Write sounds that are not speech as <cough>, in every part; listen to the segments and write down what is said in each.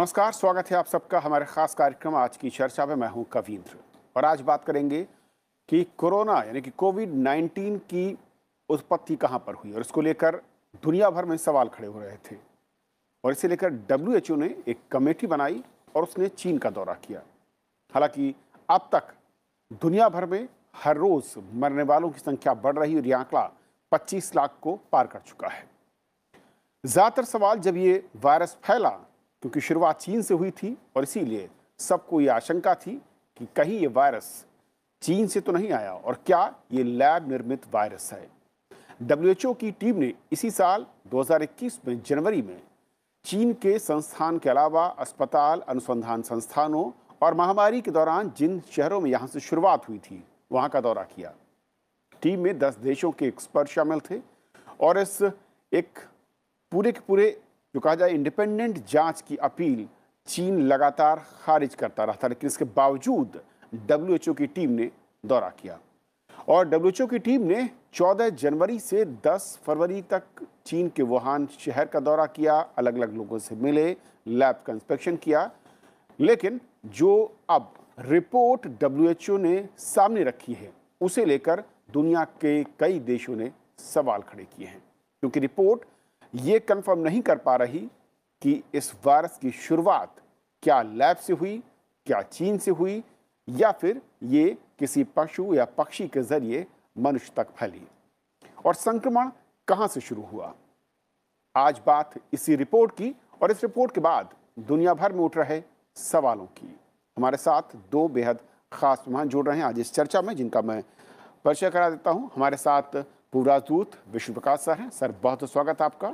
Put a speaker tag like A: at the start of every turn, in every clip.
A: नमस्कार, स्वागत है आप सबका हमारे खास कार्यक्रम आज की चर्चा में। मैं हूँ कवींद्र। और आज बात करेंगे कि कोरोना, यानी कि कोविड 19 की उत्पत्ति कहाँ पर हुई और इसको लेकर दुनिया भर में सवाल खड़े हो रहे थे। और इसे लेकर डब्ल्यूएचओ ने एक कमेटी बनाई और उसने चीन का दौरा किया। हालाँकि अब तक दुनिया भर में हर रोज मरने वालों की संख्या बढ़ रही और यह आंकड़ा 25 लाख को पार कर चुका है। ज़्यादातर सवाल जब ये वायरस फैला क्योंकि शुरुआत चीन से हुई थी और इसीलिए सबको ये आशंका थी कि कहीं ये वायरस चीन से तो नहीं आया और क्या ये लैब निर्मित वायरस है। डब्ल्यूएचओ की टीम ने इसी साल 2021 में जनवरी में चीन के संस्थान के अलावा अस्पताल, अनुसंधान संस्थानों और महामारी के दौरान जिन शहरों में यहाँ से शुरुआत हुई थी, वहाँ का दौरा किया। टीम में दस देशों के एक्सपर्ट शामिल थे और इस एक पूरे के पूरे जो कहा जाए इंडिपेंडेंट जाँच की अपील चीन लगातार खारिज करता रहा था लेकिन इसके बावजूद डब्ल्यूएचओ की टीम ने दौरा किया। और डब्ल्यूएचओ की टीम ने 14 जनवरी से 10 फरवरी तक चीन के वुहान शहर का दौरा किया अलग अलग लोगों से मिले, लैब का इंस्पेक्शन किया। लेकिन जो अब रिपोर्ट डब्ल्यूएचओ ने सामने रखी है, उसे लेकर दुनिया के कई देशों ने सवाल खड़े किए हैं, क्योंकि रिपोर्ट ये कंफर्म नहीं कर पा रही कि इस वायरस की शुरुआत क्या लैब से हुई, क्या चीन से हुई, या फिर ये किसी पशु या पक्षी के ज़रिए मनुष्य तक फैली। और संक्रमण कहाँ से शुरू हुआ? आज बात इसी रिपोर्ट की, और इस रिपोर्ट के बाद दुनिया भर में उठ रहे सवालों की। हमारे साथ दो बेहद खास मेहमान जुड़ रहे हैं। आज इस चर्चा में जिनका मैं परिचय करा देता हूँ। हमारे साथ पूर्वाजदूत विष्णु प्रकाश सर हैं। सर, बहुत स्वागत आपका।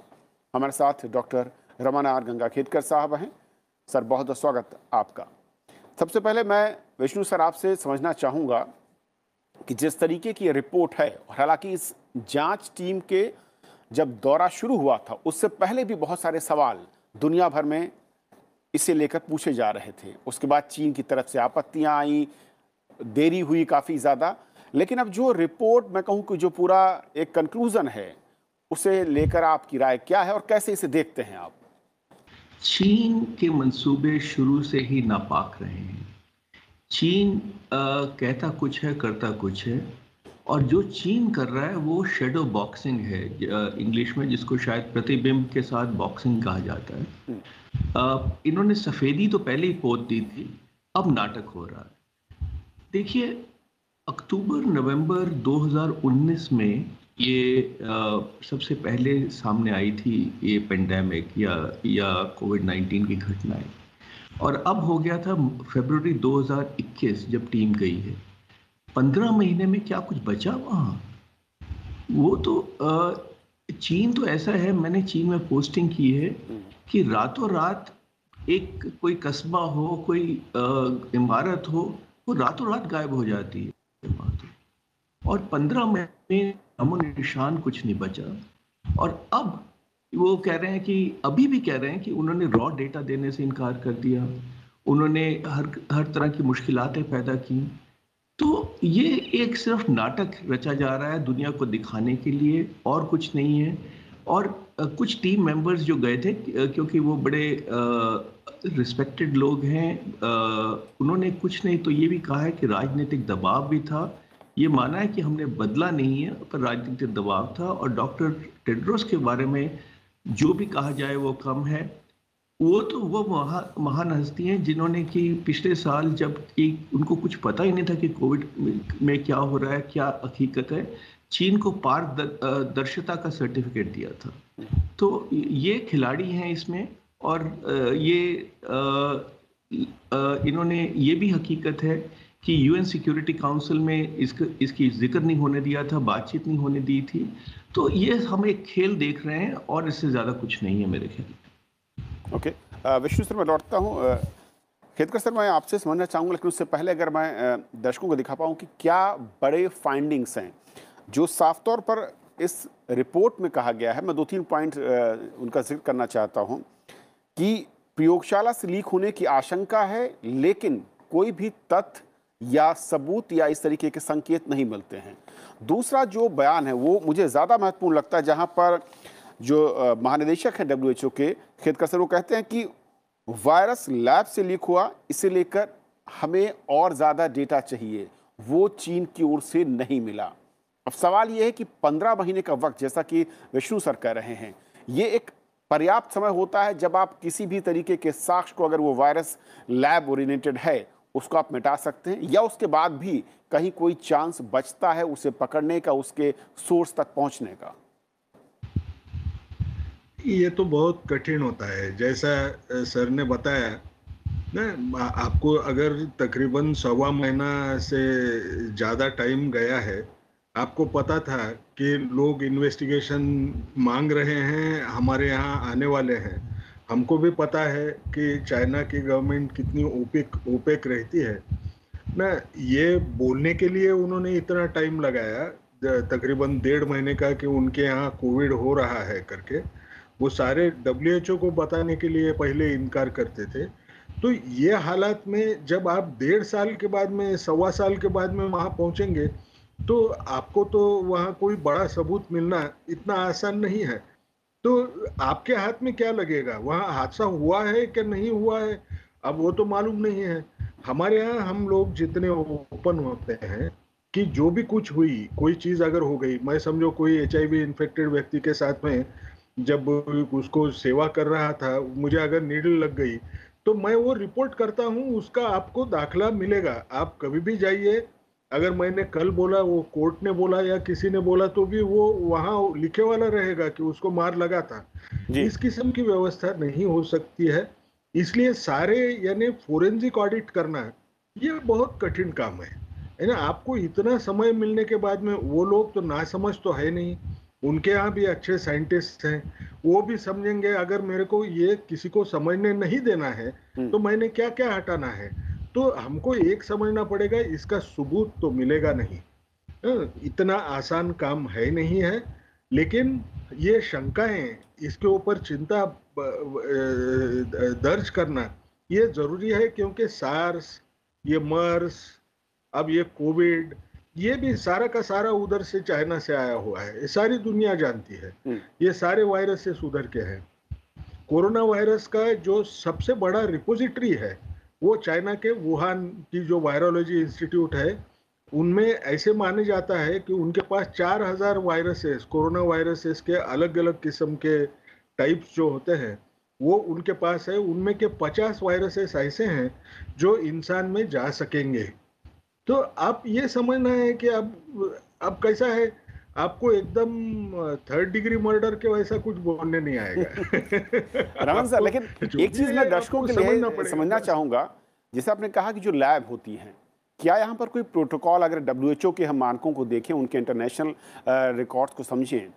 A: हमारे साथ doctor Raman R Gangakhedkar साहब हैं। सर, बहुत बहुत स्वागत आपका। सबसे पहले मैं विष्णु सर आपसे समझना चाहूँगा कि जिस तरीके की रिपोर्ट है, और हालाँकि इस जाँच टीम के जब दौरा शुरू हुआ था, उससे पहले भी बहुत सारे सवाल दुनिया भर में इसे लेकर पूछे जा रहे थे। उसके बाद चीन की तरफ़ से आपत्तियाँ आई, देरी हुई काफ़ी ज़्यादा। लेकिन अब जो रिपोर्ट मैं कहूँ कि जो पूरा एक कंक्लूजन है उसे लेकर आपकी राय क्या है और कैसे इसे देखते हैं आप?
B: चीन के मंसूबे शुरू से ही नापाक रहे हैं। चीन आ, कहता कुछ है करता कुछ है। और जो चीन कर रहा है वो शेडो बॉक्सिंग है इंग्लिश में जिसको शायद प्रतिबिंब के साथ बॉक्सिंग कहा जाता है। हम्म। आ, इन्होंने सफ़ेदी तो पहले ही पोत दी थी अब नाटक हो रहा है। देखिए अक्टूबर नवंबर 2019 में ये आ, सबसे पहले सामने आई थी ये पेंडेमिक या या कोविड 19 की घटनाएँ। और अब हो गया था फरवरी 2021 जब टीम गई है। पंद्रह महीने में क्या कुछ बचा वहाँ? वो तो आ, चीन तो ऐसा है मैंने चीन में पोस्टिंग की है कि रातों रात एक कोई कस्बा हो कोई इमारत हो वो रातों रात गायब हो जाती है। और पंद्रह में अमन निशान कुछ नहीं बचा। और अब वो कह रहे हैं कि, अभी भी कह रहे हैं कि उन्होंने रॉ डेटा देने से इनकार कर दिया। उन्होंने हर हर तरह की मुश्किलातें पैदा की। तो ये एक सिर्फ़ नाटक रचा जा रहा है दुनिया को दिखाने के लिए, और कुछ नहीं है। और कुछ टीम मेंबर्स जो गए थे क्योंकि वो बड़े रिस्पेक्टेड लोग हैं उन्होंने कुछ नहीं तो ये भी कहा है कि राजनीतिक दबाव भी था। ये माना है कि हमने बदला नहीं है, पर राजनीतिक दबाव था और डॉक्टर टेड्रोस के बारे में जो भी कहा जाए वो कम है। वो तो वो महा, महान हस्ती हैं जिन्होंने कि पिछले साल जब एक, उनको कुछ पता ही नहीं था कि कोविड में क्या हो रहा है, क्या हकीकत है, चीन को पारदर्शिता का सर्टिफिकेट दिया था। तो ये खिलाड़ी हैं इसमें और ये इन्होंने ये भी हकीकत है कि यूएन सिक्योरिटी काउंसिल में इसक, इसकी ज़िक्र नहीं होने दिया था बातचीत नहीं होने दी थी। तो ये हम एक खेल देख रहे हैं और इससे ज़्यादा कुछ नहीं है मेरे ख्याल।
A: ओके। विष्णु सर मैं लौटता हूँ। खेतकर सर मैं आपसे समझना चाहूँगा लेकिन उससे पहले अगर मैं दर्शकों को दिखा पाऊँ कि क्या बड़े फाइंडिंग्स हैं जो साफ़ तौर पर इस रिपोर्ट में कहा गया है। मैं दो तीन पॉइंट उनका ज़िक्र करना चाहता हूँ कि प्रयोगशाला से लीक होने की आशंका है लेकिन कोई भी तथ्य या सबूत या इस तरीके के संकेत नहीं मिलते हैं। दूसरा जो बयान है, वो मुझे ज़्यादा महत्वपूर्ण लगता है, जहाँ पर जो महानिदेशक हैं डब्ल्यू के, खेतकर सर वो कहते हैं कि वायरस लैब से लीक हुआ, इसे लेकर हमें और ज़्यादा डेटा चाहिए। वो चीन की ओर से नहीं मिला। अब सवाल ये है कि पंद्रह महीने का वक्त, जैसा कि विष्णु सर कह रहे हैं, ये एक पर्याप्त समय होता है जब आप किसी भी तरीके के साक्ष्य को, अगर वो वायरस लैब ओरिएंटेड है उसको आप मिटा सकते हैं, या उसके बाद भी कहीं कोई चांस बचता है उसे पकड़ने का, उसके सोर्स तक पहुँचने का?
C: ये तो बहुत कठिन होता है। जैसा सर ने बताया, ना, आपको अगर तकरीबन सवा महीना से ज़्यादा टाइम गया है, आपको पता था कि लोग इन्वेस्टिगेशन मांग रहे हैं, हमारे यहाँ आने वाले हैं। हमको भी पता है कि चाइना की गवर्नमेंट कितनी ओपेक ओपेक रहती है। ना ये बोलने के लिए उन्होंने इतना टाइम लगाया तकरीबन डेढ़ महीने का कि उनके यहाँ कोविड हो रहा है करके। वो सारे डब्ल्यूएचओ को बताने के लिए पहले इनकार करते थे। तो ये हालात में जब आप डेढ़ साल के बाद में, सवा साल के बाद में वहाँ पहुँचेंगे तो आपको तो वहाँ कोई बड़ा सबूत मिलना इतना आसान नहीं है। तो आपके हाथ में क्या लगेगा? वहाँ हादसा हुआ है कि नहीं हुआ है? अब वो तो मालूम नहीं है। हमारे यहाँ हम लोग जितने ओपन होते हैं कि जो भी कुछ हुई, कोई चीज़ अगर हो गई, मैं समझो कोई एच इन्फेक्टेड व्यक्ति के साथ में जब उसको सेवा कर रहा था, मुझे अगर नीडल लग गई तो मैं वो रिपोर्ट करता हूँ, उसका आपको दाखला मिलेगा। आप कभी भी जाइए अगर मैंने कल बोला वो कोर्ट ने बोला या किसी ने बोला तो भी वो वहाँ लिखे वाला रहेगा कि उसको मार लगा था। इस किस्म की व्यवस्था नहीं हो सकती है। इसलिए सारे यानी फोरेंसिक ऑडिट करना ये बहुत कठिन काम है। है ना आपको इतना समय मिलने के बाद में वो लोग तो ना समझ तो है नहीं। उनके यहाँ भी अच्छे साइंटिस्ट हैं। वो भी समझेंगे अगर मेरे को ये किसी को समझने नहीं देना है हम्म। तो मैंने क्या क्या हटाना है? तो हमको एक समझना पड़ेगा इसका सबूत तो मिलेगा नहीं हाँ, इतना आसान काम है नहीं है लेकिन ये शंकाएँ इसके ऊपर चिंता दर्ज करना ये ज़रूरी है क्योंकि सार्स ये मर्स अब ये कोविड ये भी सारा का सारा उधर से चाइना से आया हुआ है ये सारी दुनिया जानती है हम्म। ये सारे वायरस से सुधर के हैं कोरोना वायरस का जो सबसे बड़ा रिपोजिटरी है वो चाइना के वुहान की जो वायरोलॉजी इंस्टीट्यूट है, उनमें ऐसे माने जाता है कि उनके पास चार हज़ार वायरसेस कोरोना वायरसेस के अलग अलग किस्म के टाइप्स जो होते हैं, वो उनके पास है। उनमें के पचास वायरसेस ऐसे हैं जो इंसान में जा सकेंगे। तो आप ये समझना है कि अब अब कैसा है? आपको एकदम थर्ड डिग्री मर्डर के वैसा कुछ बोलने नहीं आएगा। <laughs>
A: सर लेकिन एक चीज़ मैं दर्शकों के लिए समझना चाहूँगा जैसे आपने कहा कि जो लैब होती हैं क्या यहाँ पर कोई प्रोटोकॉल अगर डब्ल्यू के हम मानकों को देखें उनके इंटरनेशनल रिकॉर्ड्स को समझें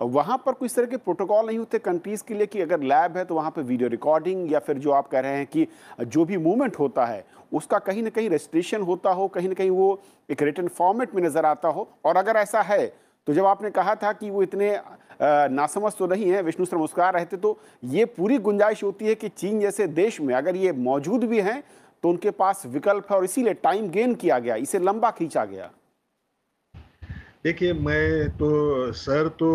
A: वहाँ पर कोई तरह के प्रोटोकॉल नहीं होते कंट्रीज़ के लिए कि अगर लैब है तो वहाँ पर वीडियो रिकॉर्डिंग या फिर जो आप कह रहे हैं कि जो भी मूवमेंट होता है, उसका कहीं ना कहीं रजिस्ट्रेशन होता हो, कहीं ना कहीं वो एक रिटर्न फॉर्मेट में नज़र आता हो। और अगर ऐसा है तो जब आपने कहा था कि वो इतने नासमझ तो नहीं है, विष्णु सर मुस्कुरा रहे थे तो ये पूरी गुंजाइश होती है कि चीन जैसे देश में अगर ये मौजूद भी हैं तो उनके पास विकल्प है और इसीलिए टाइम गेन किया गया, इसे लंबा खींचा गया।
C: देखिए मैं तो सर तो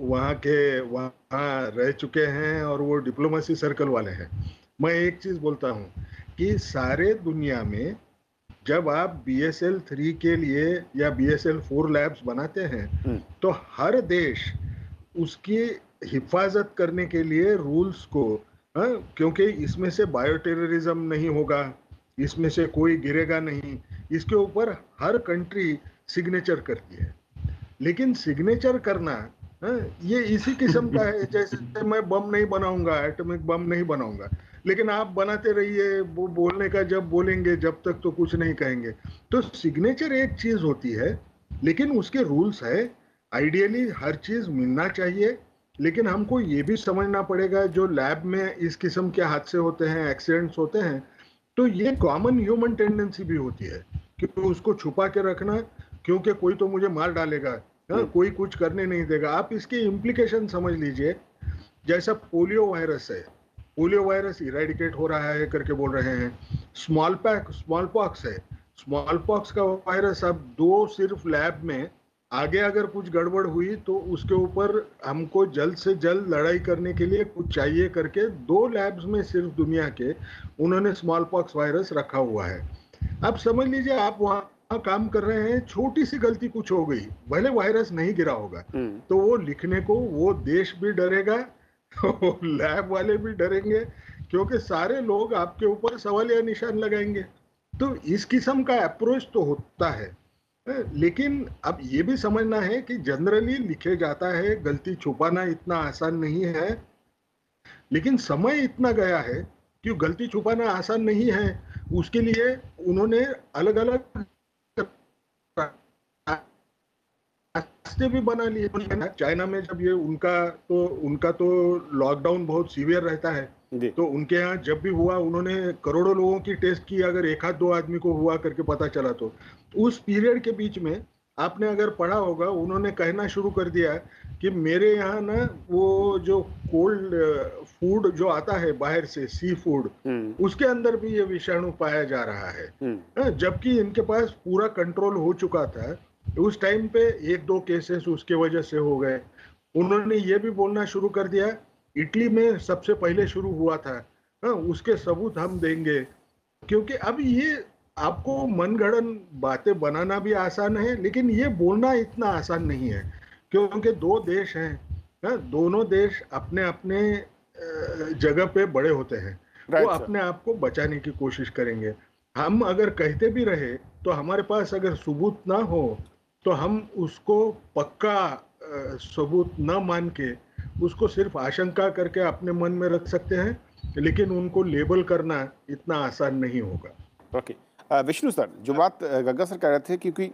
C: वहाँ के वहाँ रह चुके हैं और वो डिप्लोमेसी सर्कल वाले हैं मैं एक चीज़ बोलता हूँ कि सारे दुनिया में जब आप बी एस एल थ्री के लिए या B S L four labs बनाते हैं हम्म। तो हर देश उसकी हिफाजत करने के लिए रूल्स को हा? क्योंकि इसमें से बायोटेररिज्म नहीं होगा इसमें से कोई गिरेगा नहीं इसके ऊपर हर कंट्री सिग्नेचर करती है लेकिन सिग्नेचर करना है हाँ, ये इसी किस्म का है जैसे मैं बम नहीं बनाऊँगा एटॉमिक बम नहीं बनाऊँगा। लेकिन आप बनाते रहिए वो बोलने का जब बोलेंगे जब तक तो कुछ नहीं कहेंगे। तो सिग्नेचर एक चीज़ होती है लेकिन उसके रूल्स है। आइडियली हर चीज़ मिलना चाहिए लेकिन हमको ये भी समझना पड़ेगा जो लैब में इस किस्म के हादसे होते हैं एक्सीडेंट्स होते हैं तो ये कॉमन ह्यूमन टेंडेंसी भी होती है कि उसको छुपा के रखना क्योंकि कोई तो मुझे मार डालेगा। हाँ हम्म। कोई कुछ करने नहीं देगा। आप इसके इम्प्लीकेशन समझ लीजिए। जैसा पोलियो वायरस है पोलियो वायरस इरेडिकेट हो रहा है करके बोल रहे हैं। स्मॉल पैक स्मॉल पॉक्स है। स्मॉल पॉक्स का वायरस अब दो सिर्फ़ लैब में आगे अगर कुछ गड़बड़ हुई तो उसके ऊपर हमको जल्द से जल्द लड़ाई करने के लिए कुछ चाहिए करके दो लैब्स में सिर्फ़ दुनिया के उन्होंने स्मॉल पॉक्स वायरस रखा हुआ है। अब समझ लीजिए आप वहाँ काम कर रहे हैं छोटी सी गलती कुछ हो गई भले वायरस नहीं गिरा होगा
A: हम्म।
C: तो वो लिखने को वो देश भी डरेगा लैब वाले भी डरेंगे क्योंकि सारे लोग आपके ऊपर सवाल या निशान लगाएँगे। तो इस किस्म का अप्रोच तो होता है। लेकिन अब ये भी समझना है कि जनरली लिखे जाता है गलती छुपाना इतना आसान नहीं है। लेकिन समय इतना गया है कि गलती छुपाना आसान नहीं है। उसके लिए उन्होंने अलग अलग रास्ते भी बना लिए चाइना में जब ये उनका तो उनका तो लॉकडाउन बहुत सीवियर रहता है। तो उनके यहाँ जब भी हुआ उन्होंने करोड़ों लोगों की टेस्ट की अगर एक हाथ दो आदमी को हुआ करके पता चला तो। उस पीरियड के बीच में आपने अगर पढ़ा होगा उन्होंने कहना शुरू कर दिया कि मेरे यहाँ ना वो जो कोल्ड फ़ूड जो आता है बाहर से सी फ़ूड हम्म। उसके अंदर भी ये विषाणु पाया जा रहा है। हम्म। हाँ, जबकि इनके पास पूरा कंट्रोल हो चुका था। उस टाइम पे एक दो केसेस उसके वजह से हो गए। उन्होंने ये भी बोलना शुरू कर दिया इटली में सबसे पहले शुरू हुआ था। हाँ, उसके सबूत हम देंगे। क्योंकि अब ये आपको मनगढ़न बातें बनाना भी आसान है लेकिन ये बोलना इतना आसान नहीं है। क्योंकि दो देश हैं हाँ, दोनों देश अपने अपने जगह पे बड़े होते हैं। वो अपने आप को बचाने की कोशिश करेंगे। हम अगर कहते भी रहे तो हमारे पास अगर सबूत ना हो तो हम उसको पक्का सबूत न मान के उसको सिर्फ़ आशंका करके अपने मन में रख सकते हैं, लेकिन उनको लेबल करना इतना आसान नहीं होगा।
A: ओके। विष्णु सर, जो बात गग्गा सर कह रहे थे क्योंकि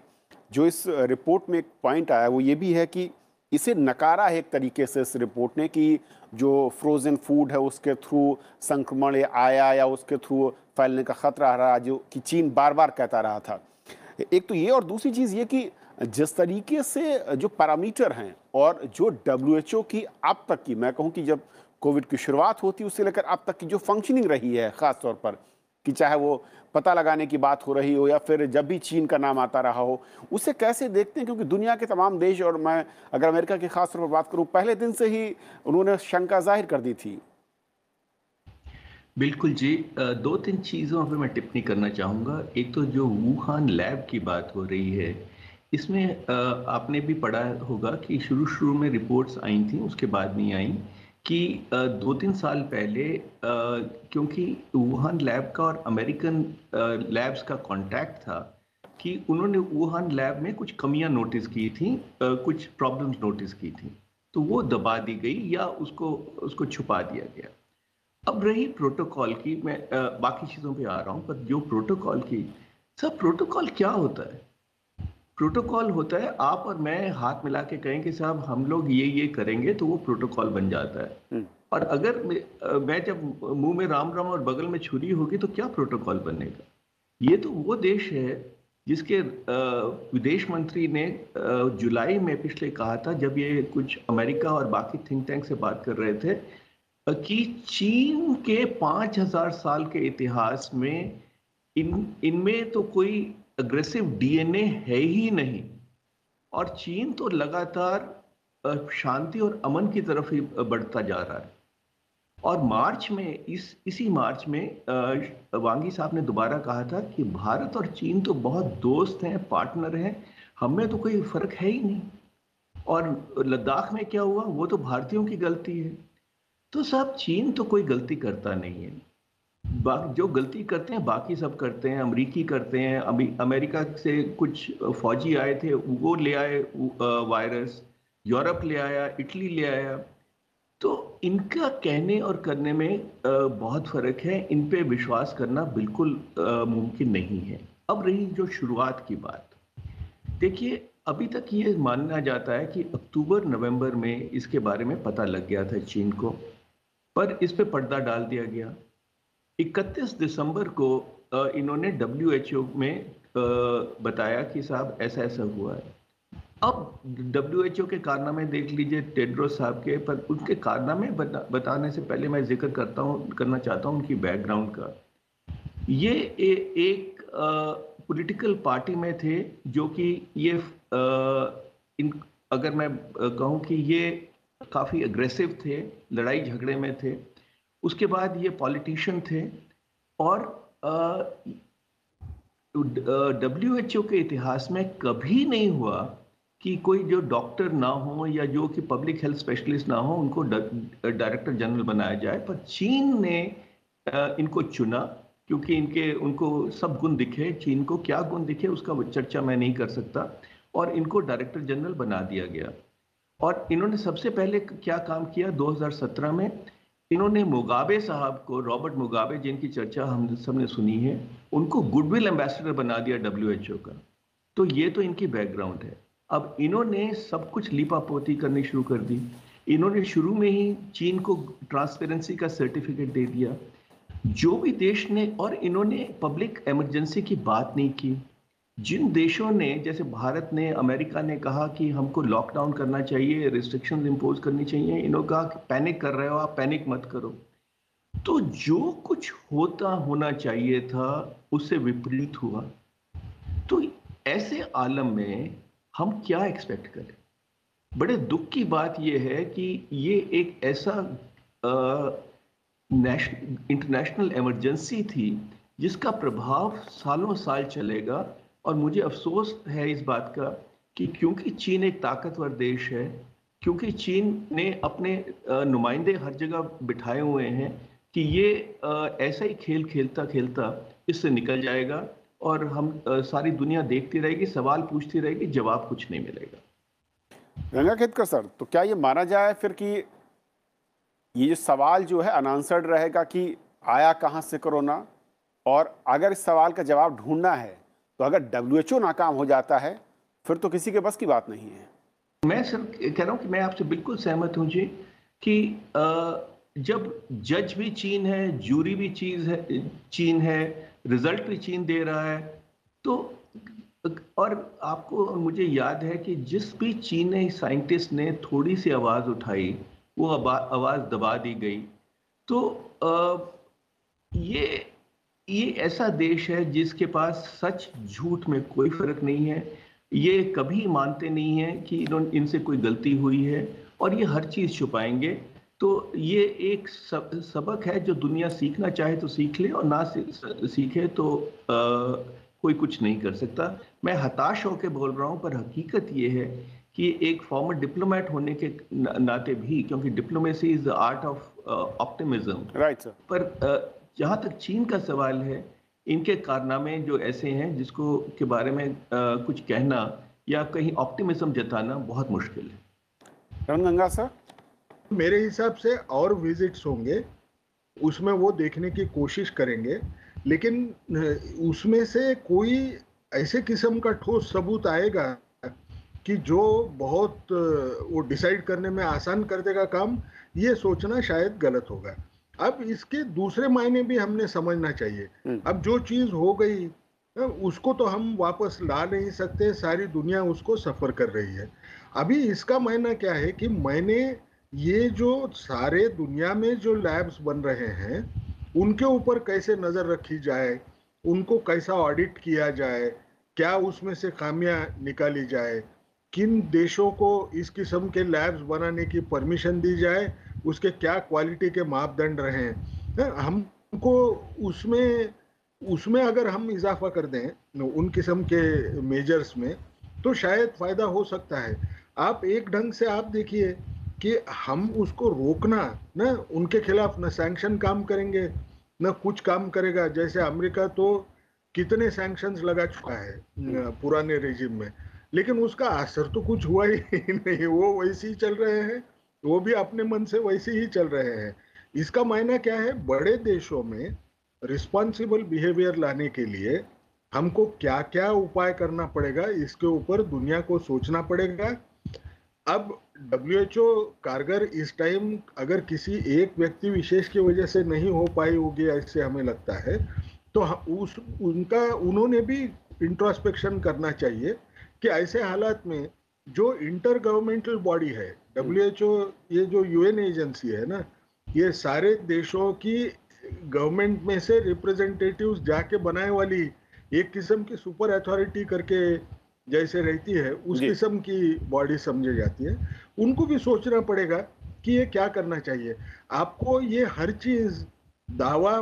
A: जो इस रिपोर्ट में एक पॉइंट आया, वो ये भी है कि इसे नकारा है एक तरीके से इस रिपोर्ट ने कि जो फ्रोज़न फ़ूड है उसके थ्रू संक्रमण आया या उसके थ्रू फैलने का खतरा रहा, जो कि चीन बार बार कहता रहा था। एक तो ये और दूसरी चीज़ ये कि जिस तरीके से जो पैरामीटर हैं और जो डब्ल्यूएचओ की अब तक की, मैं कहूँ कि जब कोविड की शुरुआत होती उससे लेकर अब तक की जो फंक्शनिंग रही है ख़ास तौर पर, कि चाहे वो पता लगाने की बात हो रही हो या फिर जब भी चीन का नाम आता रहा हो, उसे कैसे देखते हैं? क्योंकि दुनिया के तमाम देश, और मैं अगर अमेरिका की खास तौर पर बात करूँ, पहले दिन से ही उन्होंने शंका ज़ाहिर कर दी थी।
B: बिल्कुल जी दो तीन चीज़ों पर मैं टिप्पणी करना चाहूँगा। एक तो जो वुहान लैब की बात हो रही है, इसमें आपने भी पढ़ा होगा कि शुरू शुरू में रिपोर्ट्स आई थी, उसके बाद नहीं आई। कि दो तीन साल पहले क्योंकि वुहान लैब का और अमेरिकन लैब्स का कांटेक्ट था कि उन्होंने वुहान लैब में कुछ कमियाँ नोटिस की थी कुछ प्रॉब्लम्स नोटिस की थी। तो वो दबा दी गई या उसको उसको छुपा दिया गया। अब रही प्रोटोकॉल की, मैं बाकी चीज़ों पे आ रहा हूँ, पर जो प्रोटोकॉल की, सर प्रोटोकॉल क्या होता है? प्रोटोकॉल होता है आप और मैं हाथ मिला के कहें कि साहब हम लोग ये ये करेंगे तो वो प्रोटोकॉल बन जाता है हम्म। और अगर मैं जब मुँह में राम राम और बगल में छुरी होगी तो क्या प्रोटोकॉल बनेगा ये तो वो देश है जिसके विदेश मंत्री ने जुलाई में पिछले कहा था जब ये कुछ अमेरिका और बाकी थिंक टैंक से बात कर रहे थे कि चीन के पाँच हज़ार साल के इतिहास में इन इनमें तो कोई अग्रेसिव डीएनए है ही नहीं। और चीन तो लगातार शांति और अमन की तरफ़ ही बढ़ता जा रहा है। और मार्च में, इस, इसी मार्च में वांगी साहब ने दोबारा कहा था कि भारत और चीन तो बहुत दोस्त हैं, पार्टनर हैं, हमें तो कोई फ़र्क है ही नहीं। और लद्दाख में क्या हुआ, वो तो भारतीयों की गलती है। तो साहब, चीन तो कोई गलती करता नहीं है। जो गलती करते हैं, बाकी सब करते हैं, अमरीकी करते हैं। अभी अमेरिका से कुछ फौजी आए थे, वो ले आए वायरस। यूरोप ले आया, इटली ले आया। तो इनका कहने और करने में बहुत फ़र्क है। इन पे विश्वास करना बिल्कुल मुमकिन नहीं है। अब रही जो शुरुआत की बात। देखिए, अभी तक ये माना जाता है कि अक्टूबर, नवंबर में इसके बारे में पता लग गया था चीन को। पर इस पे पर्दा डाल दिया गया। 31 दिसंबर को इन्होंने WHO में बताया कि साहब ऐसा ऐसा हुआ है। अब WHO के कारनामे देख लीजिए टेड्रोस साहब के पर उनके कारनामे बता, बताने से पहले मैं ज़िक्र करता हूँ करना चाहता हूँ उनकी बैकग्राउंड का। ये ए, एक पॉलिटिकल पार्टी में थे जो कि ये आ, इन अगर मैं कहूँ कि ये काफ़ी अग्रेसिव थे लड़ाई झगड़े में थे उसके बाद ये पॉलिटिशियन थे और डब्ल्यू एच ओ के इतिहास में कभी नहीं हुआ कि कोई जो डॉक्टर ना हो या जो कि पब्लिक हेल्थ स्पेशलिस्ट ना हो, उनको डायरेक्टर जनरल बनाया जाए। पर चीन ने इनको चुना क्योंकि इनके, उनको सब गुण दिखे। चीन को क्या गुण दिखे उसका चर्चा मैं नहीं कर सकता। और इनको डायरेक्टर जनरल बना दिया गया। और इन्होंने सबसे पहले क्या काम किया? 2017 में इन्होंने मुगाबे साहब को, रॉबर्ट मुगाबे, जिनकी चर्चा हम सबने सुनी है, उनको गुडविल एम्बेसडर बना दिया डब्ल्यू का। तो ये तो इनकी बैकग्राउंड है। अब इन्होंने सब कुछ लिपापोती करनी शुरू कर दी। इन्होंने शुरू में ही चीन को ट्रांसपेरेंसी का सर्टिफिकेट दे दिया। जो भी देश ने, और इन्होंने पब्लिक इमरजेंसी की बात नहीं की। जिन देशों ने, जैसे भारत ने, अमेरिका ने कहा कि हमको लॉकडाउन करना चाहिए रिस्ट्रिक्शन इम्पोज करनी चाहिए, इन्होंने कहा कि पैनिक कर रहे हो आप पैनिक मत करो। तो जो कुछ होता होना चाहिए था, उससे विपरीत हुआ। तो ऐसे आलम में हम क्या एक्सपेक्ट करें? बड़े दुख की बात यह है कि ये एक ऐसा इंटरनेशनल इमरजेंसी थी, जिसका प्रभाव सालों साल चलेगा। और मुझे अफसोस है इस बात का कि क्योंकि चीन एक ताकतवर देश है, क्योंकि चीन ने अपने नुमाइंदे हर जगह बिठाए हुए हैं कि ये ऐसा ही खेल खेलता खेलता इससे निकल जाएगा और हम सारी दुनिया देखती रहेगी, सवाल पूछती रहेगी, जवाब कुछ नहीं मिलेगा।
A: गंगा खेतकर सर तो क्या ये माना जाए फिर कि ये जो सवाल जो है अनआंसर्ड रहेगा कि आया कहाँ से कोरोना? और अगर इस सवाल का जवाब ढूंढना है तो अगर डब्ल्यूएचओ नाकाम हो जाता है फिर तो किसी के बस की बात नहीं है।
B: मैं सर कह रहा हूँ कि मैं आपसे बिल्कुल सहमत हूँ जी कि जब जज भी चीन है जूरी भी चीज़ है चीन है रिज़ल्ट भी चीन दे रहा है तो और आपको मुझे याद है कि जिस भी चीनी साइंटिस्ट ने थोड़ी सी आवाज़ उठाई वो आवाज़ दबा दी गई तो आ, ये ये ऐसा देश है जिसके पास सच झूठ में कोई फ़र्क नहीं है। ये कभी मानते नहीं है कि इन्होंने इनसे कोई गलती हुई है और ये हर चीज़ छुपाएँगे। तो ये एक सब, सबक है जो दुनिया सीखना चाहे तो सीख ले और ना सीखे तो आ, कोई कुछ नहीं कर सकता। मैं हताश होकर बोल रहा हूँ पर हकीकत ये है कि एक फॉर्मर डिप्लोमेट होने के नाते भी क्योंकि diplomacy is the art of optimism
A: right sir
B: पर जहाँ तक चीन का सवाल है इनके कारनामे जो ऐसे हैं जिसको के बारे में आ, कुछ कहना या कहीं ऑप्टिमिज्म जताना बहुत मुश्किल है।
A: गंगा सर?
C: मेरे हिसाब से और विजिट्स होंगे उसमें वो देखने की कोशिश करेंगे लेकिन उसमें से कोई ऐसे किस्म का ठोस सबूत आएगा कि जो बहुत वो डिसाइड करने में आसान कर देगा काम ये सोचना शायद गलत होगा। अब इसके दूसरे मायने भी हमने समझना चाहिए हम्म। अब जो चीज़ हो गई उसको तो हम वापस ला नहीं सकते सारी दुनिया उसको सफ़र कर रही है अभी इसका मायना क्या है कि मैंने ये जो सारे दुनिया में जो लैब्स बन रहे हैं उनके ऊपर कैसे नज़र रखी जाए उनको कैसा ऑडिट किया जाए क्या उसमें से खामियाँ निकाली जाए किन देशों को इस किस्म के लैब्स बनाने की परमिशन दी जाए उसके क्या क्वालिटी के मापदंड रहे हैं? हमको उसमें उसमें अगर हम इजाफा कर दें उन किस्म के मेजर्स में तो शायद फ़ायदा हो सकता है। आप एक ढंग से आप देखिए कि हम उसको रोकना न उनके खिलाफ न सैंक्शन काम करेंगे न कुछ काम करेगा। जैसे अमेरिका तो कितने सैंक्शंस लगा चुका है पुराने रेजिम में। लेकिन उसका असर तो कुछ हुआ ही <laughs> नहीं, वो वैसे ही चल रहे हैं, वो भी अपने मन से वैसे ही चल रहे हैं। इसका मायना क्या है? बड़े देशों में रिस्पॉन्सिबल बिहेवियर लाने के लिए हमको क्या क्या उपाय करना पड़ेगा, इसके ऊपर दुनिया को सोचना पड़ेगा। अब डब्ल्यूएचओ कारगर इस टाइम अगर किसी एक व्यक्ति विशेष की वजह से नहीं हो पाई होगी, ऐसे हमें लगता है तो उस, उनका, उन्होंने भी इंट्रोस्पेक्शन करना चाहिए। कि ऐसे हालात में जो इंटर गवर्नमेंटल बॉडी है डब्ल्यू ये जो यूएन एजेंसी है ना ये सारे देशों की गवर्नमेंट में से रिप्रेजेंटेटिव्स जाके बनाए वाली एक किस्म की सुपर अथॉरिटी करके जैसे रहती है उस किस्म की बॉडी समझी जाती है। उनको भी सोचना पड़ेगा कि ये क्या करना चाहिए। आपको ये हर चीज़ दावा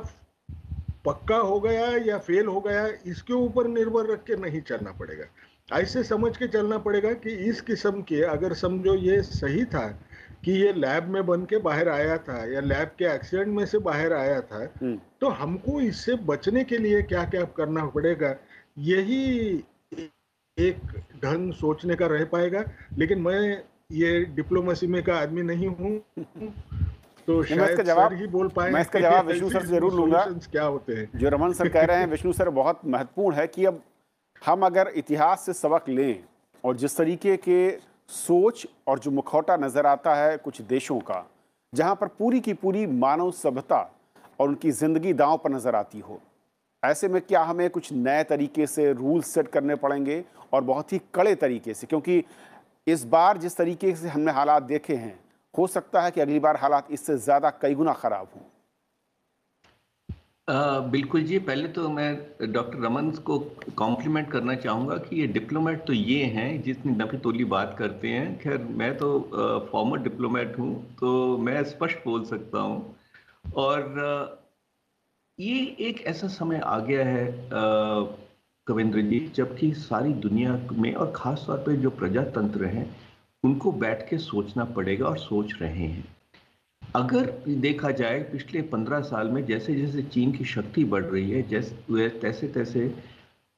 C: पक्का हो गया या फेल हो गया इसके ऊपर निर्भर रख के नहीं चलना पड़ेगा। ऐसे समझ के चलना पड़ेगा कि इस किस्म के अगर समझो ये सही था कि ये लैब में बन के बाहर आया था या लैब के एक्सीडेंट में से बाहर आया था
A: हम्म,
C: तो हमको इससे बचने के लिए क्या क्या करना पड़ेगा? यही एक ढंग सोचने का रह पाएगा। लेकिन मैं ये डिप्लोमेसी में का आदमी नहीं हूँ तो शायद
A: जवाब-
C: ही बोल पाए
A: मैं इसका जवाब विष्णु सर से ज़रूर लूँगा।
C: क्या होते हैं।
A: जो रमन सर कह रहे हैं विष्णु सर बहुत महत्वपूर्ण है कि अब हम अगर इतिहास से सबक लें और जिस तरीके के सोच और जो मुखौटा नज़र आता है कुछ देशों का, जहाँ पर पूरी की पूरी मानव सभ्यता और उनकी ज़िंदगी दांव पर नज़र आती हो, ऐसे में क्या हमें कुछ नए तरीके से रूल सेट करने पड़ेंगे और बहुत ही कड़े तरीके से? क्योंकि इस बार जिस तरीके से हमने हालात देखे हैं, हो सकता है कि अगली बार हालात इससे ज़्यादा कई गुना खराब हों।
B: अ, बिल्कुल जी पहले तो मैं डॉक्टर रमन को कॉम्प्लीमेंट करना चाहूँगा कि ये डिप्लोमेट तो ये हैं जितनी नफी तोली बात करते हैं। खैर मैं तो फॉर्मर डिप्लोमेट हूँ तो मैं स्पष्ट बोल सकता हूँ। और अ, ये एक ऐसा समय आ गया है कविंद्र जी जबकि सारी दुनिया में और ख़ास तौर पे जो प्रजातंत्र हैं उनको बैठ के सोचना पड़ेगा और सोच रहे हैं। अगर देखा जाए, पिछले पंद्रह साल में जैसे जैसे चीन की शक्ति बढ़ रही है, जैसे तैसे तैसे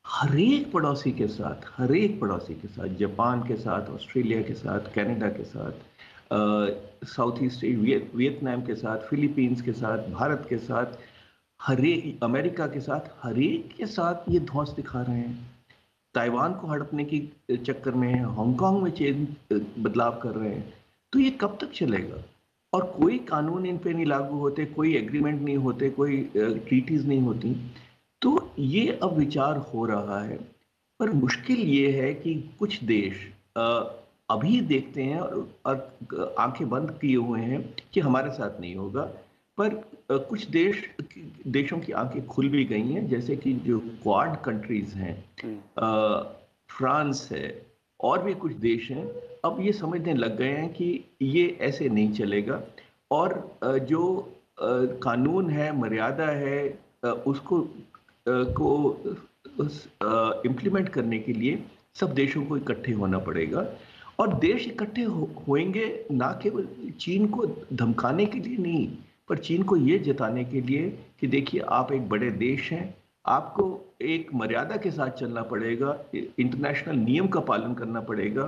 B: हरेक पड़ोसी के साथ, हरेक पड़ोसी के साथ, जापान के साथ, ऑस्ट्रेलिया के साथ, कनाडा के साथ साउथ ईस्ट वियतनाम के साथ, फिलीपींस के साथ, भारत के साथ हरेक अमेरिका के साथ, हरेक के साथ ये धौंस दिखा रहे हैं। ताइवान को हड़पने की चक्कर में हांगकांग में चेंज बदलाव कर रहे हैं। तो ये कब तक चलेगा? और कोई कानून इन पे नहीं लागू होते कोई एग्रीमेंट नहीं होते कोई ट्रीटीज नहीं होती। तो ये अब विचार हो रहा है। पर मुश्किल ये है कि कुछ देश अभी देखते हैं और, आँखें बंद किए हुए हैं कि हमारे साथ नहीं होगा। पर कुछ देश देशों की आँखें खुल भी गई हैं जैसे कि जो क्वाड कंट्रीज़ हैं फ्रांस है और भी कुछ देश हैं अब ये समझने लग गए हैं कि ये ऐसे नहीं चलेगा। और जो कानून है मर्यादा है उसको को इम्प्लीमेंट करने के लिए सब देशों को इकट्ठे होना पड़ेगा। और देश इकट्ठे हो, होंगे ना केवल चीन को धमकाने के लिए नहीं पर चीन को ये जताने के लिए कि देखिए आप एक बड़े देश हैं आपको एक मर्यादा के साथ चलना पड़ेगा इंटरनेशनल नियम का पालन करना पड़ेगा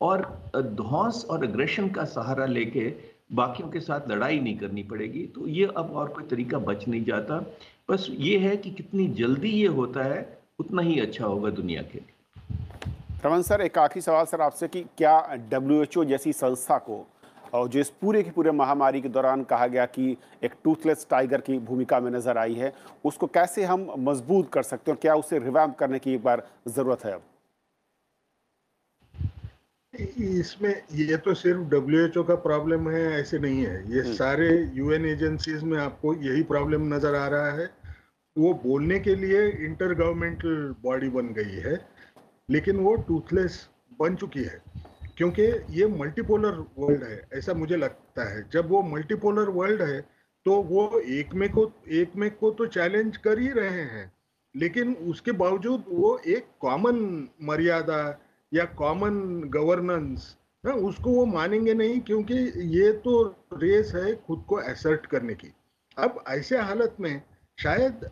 B: और ध्वंस और अग्रेशन का सहारा लेके बाकियों के साथ लड़ाई नहीं करनी पड़ेगी। तो ये अब और कोई तरीका बच नहीं जाता। बस ये है कि कितनी जल्दी ये होता है, उतना ही अच्छा होगा दुनिया के लिए।
A: रमन सर, एक आखिरी सवाल सर आपसे कि क्या डब्ल्यू जैसी संस्था को, और जो इस पूरे के पूरे महामारी के दौरान कहा गया कि एक टूथलेस टाइगर की भूमिका में नज़र आई है, उसको कैसे हम मज़बूत कर सकते हैं क्या उसे रिवैम्प करने की एक बार ज़रूरत है अब?
C: इसमें ये तो सिर्फ़ डब्ल्यू एच ओ का प्रॉब्लम है ऐसे नहीं है। ये सारे यूएन एजेंसीज में आपको यही प्रॉब्लम नज़र आ रहा है। वो बोलने के लिए इंटर गवर्नमेंटल बॉडी बन गई है लेकिन वो टूथलेस बन चुकी है क्योंकि ये मल्टीपोलर वर्ल्ड है ऐसा मुझे लगता है। जब वो मल्टीपोलर वर्ल्ड है तो वो एक में को एक में को तो चैलेंज कर ही रहे हैं लेकिन उसके बावजूद वो एक कॉमन मर्यादा या कॉमन गवर्नेंस उसको वो मानेंगे नहीं क्योंकि ये तो रेस है खुद को एसर्ट करने की। अब ऐसे हालत में शायद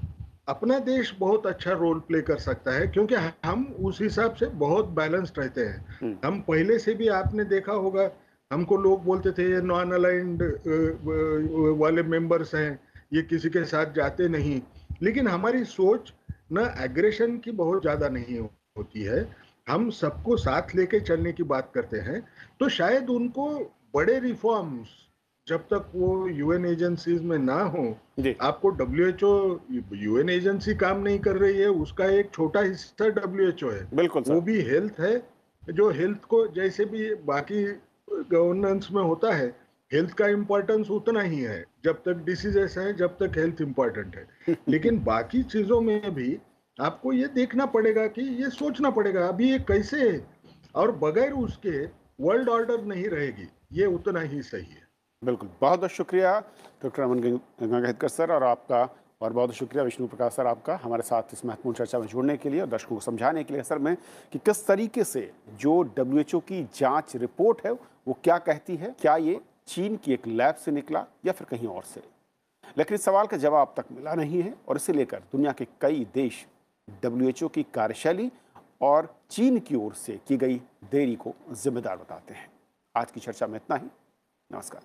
C: अपना देश बहुत अच्छा रोल प्ले कर सकता है क्योंकि हम उस हिसाब से बहुत बैलेंस्ड रहते हैं। हम पहले से भी आपने देखा होगा हमको लोग बोलते थे ये नॉन अलाइंड वाले मेंबर्स हैं ये किसी के साथ जाते नहीं। लेकिन हमारी सोच न एग्रेशन की बहुत ज़्यादा नहीं होती है। हम सबको साथ लेके चलने की बात करते हैं तो शायद उनको बड़े रिफॉर्म्स जब तक वो यूएन एजेंसीज में ना हो आपको डब्ल्यू डब्ल्यूएचओ यूएन एजेंसी काम नहीं कर रही है उसका एक छोटा हिस्सा डब्ल्यू डब्ल्यूएचओ है।
A: बिल्कुल
C: वो भी हेल्थ है जो हेल्थ को जैसे भी बाकी गवर्नेंस में होता है हेल्थ का इम्पोर्टेंस उतना ही है जब तक डिसीजेस है जब तक हेल्थ इम्पोर्टेंट है। <laughs> लेकिन बाकी चीज़ों में भी आपको ये देखना पड़ेगा कि ये सोचना पड़ेगा, अभी ये कैसे है? और बगैर उसके वर्ल्ड ऑर्डर नहीं रहेगी, ये उतना ही सही है।
A: बिल्कुल, बहुत बहुत शुक्रिया, डॉक्टर अमन गंगाहेदकर सर और आपका, और बहुत शुक्रिया विष्णु प्रकाश सर आपका, हमारे साथ इस महत्वपूर्ण चर्चा में जुड़ने के लिए और दर्शकों को समझाने के लिए सर में, कि किस तरीके से जो WHO की जाँच रिपोर्ट है, वो क्या कहती है, क्या ये चीन की एक लैब से निकला या फिर कहीं और से? लेकिन इस सवाल का जवाब तक मिला नहीं है, और इसे लेकर दुनिया के कई देश डब्ल्यूएचओ की कार्यशैली और चीन की ओर से की गई देरी को जिम्मेदार बताते हैं। आज की चर्चा में इतना ही। नमस्कार।